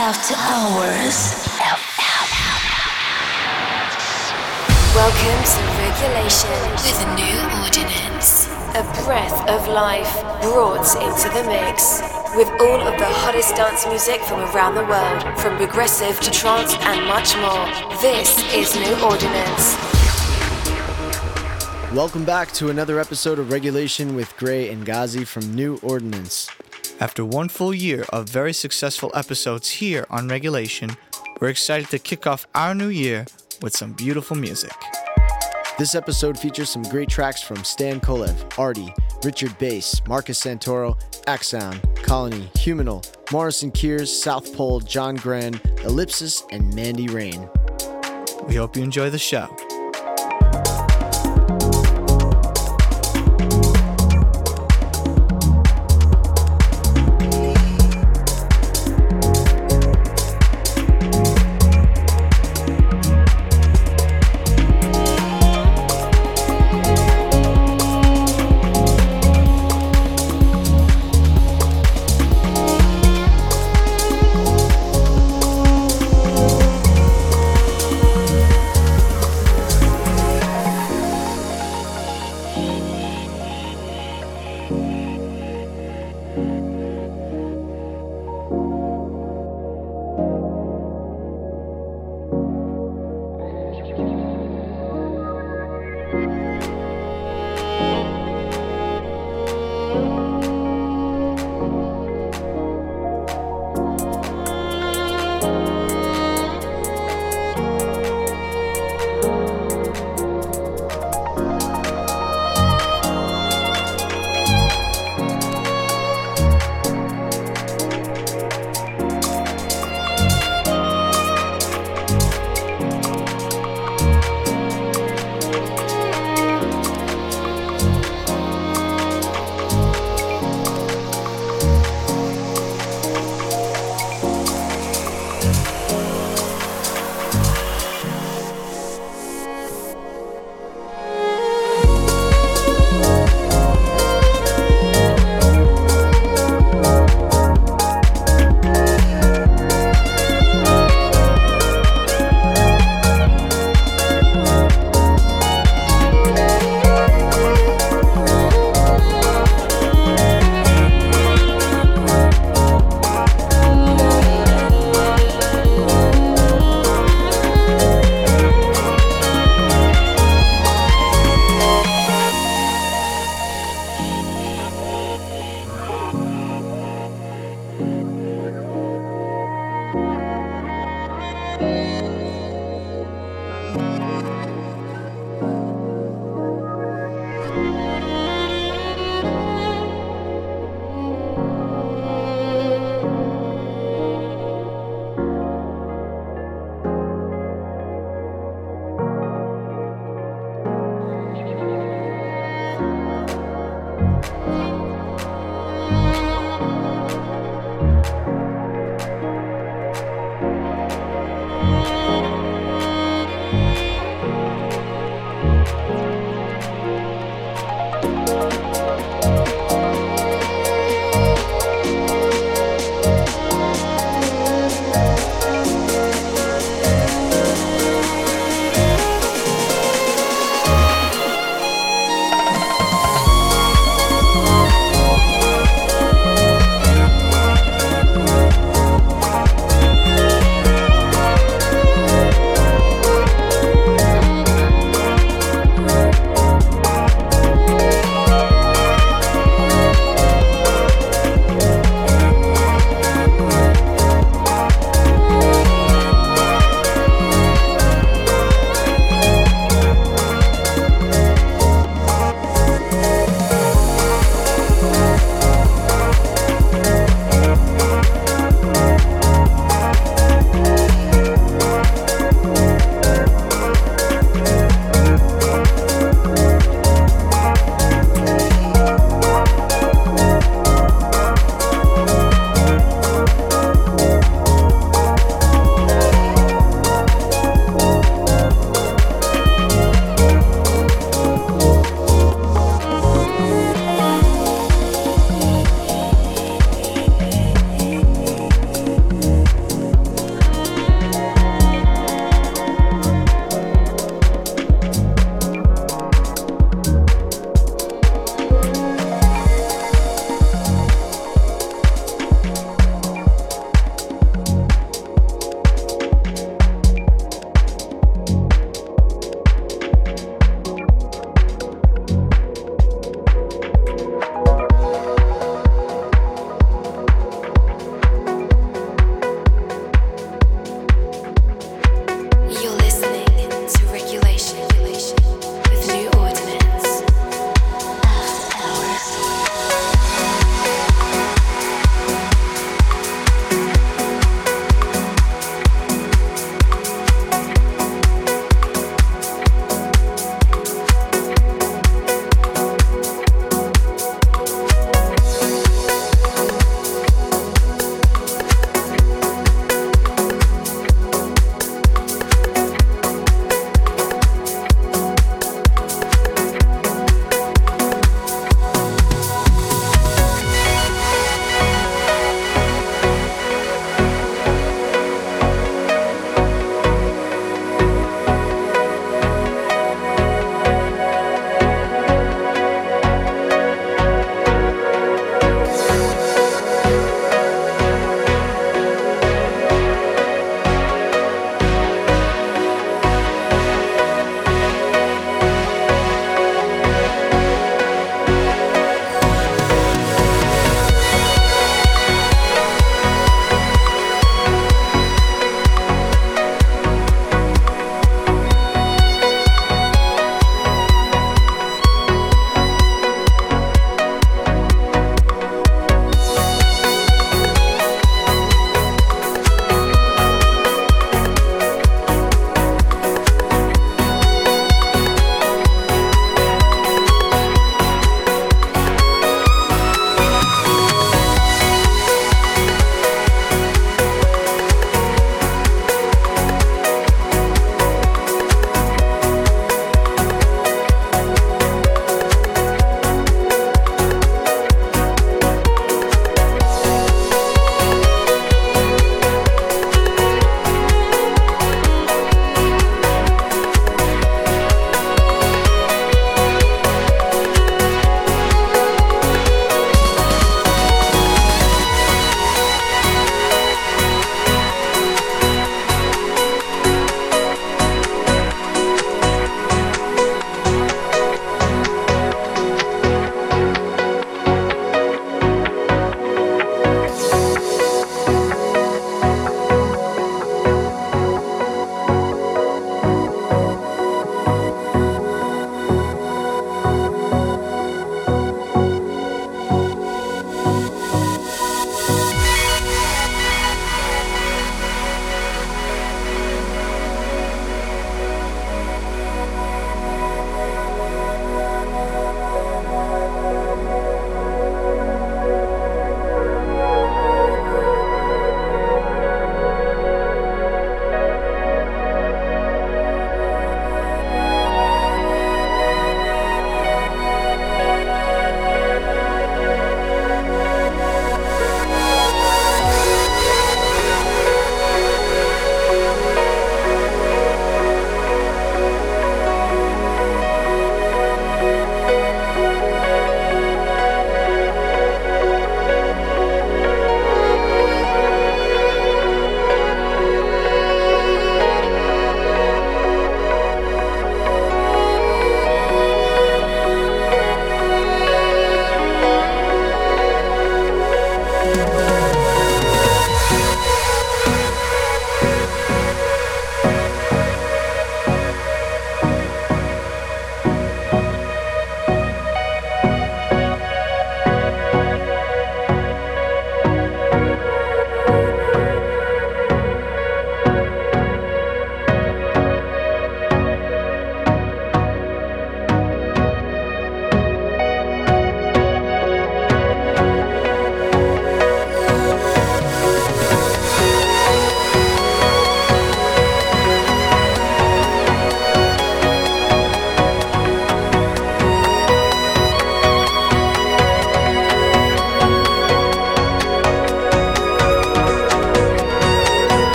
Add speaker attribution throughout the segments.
Speaker 1: after hours.
Speaker 2: Welcome to Regulation with a new ordinance. A breath of life brought into the mix. With all of the hottest dance music from around the world, from progressive to trance and much more. This is New Ordinance.
Speaker 3: Welcome back to another episode of Regulation with Gray and Ghazi from New Ordinance.
Speaker 4: After one full year of very successful episodes here on Regulation, we're excited to kick off our new year with some beautiful music.
Speaker 3: This episode features some great tracks from Stan Kolev, Arty, Richard Bass, Marcus Santoro, Axon, Colony, Humanal, Morrison Kears, South Pole, John Gren, Ellipsis, and Mandy Rain.
Speaker 4: We hope you enjoy the show.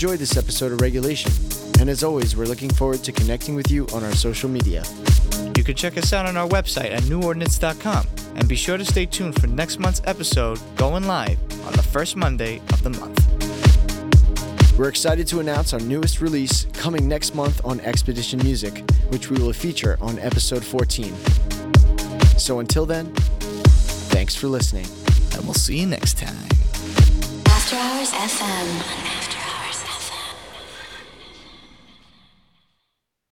Speaker 3: Enjoyed this episode of Regulation. And as always, we're looking forward to connecting with you on our social media.
Speaker 4: You can check us out on our website at newordinance.com and be sure to stay tuned for next month's episode going live on the first Monday of the month.
Speaker 3: We're excited to announce our newest release coming next month on Expedition Music, which we will feature on episode 14. So until then, thanks for listening.
Speaker 4: And we'll see you next time.
Speaker 1: After Hours FM.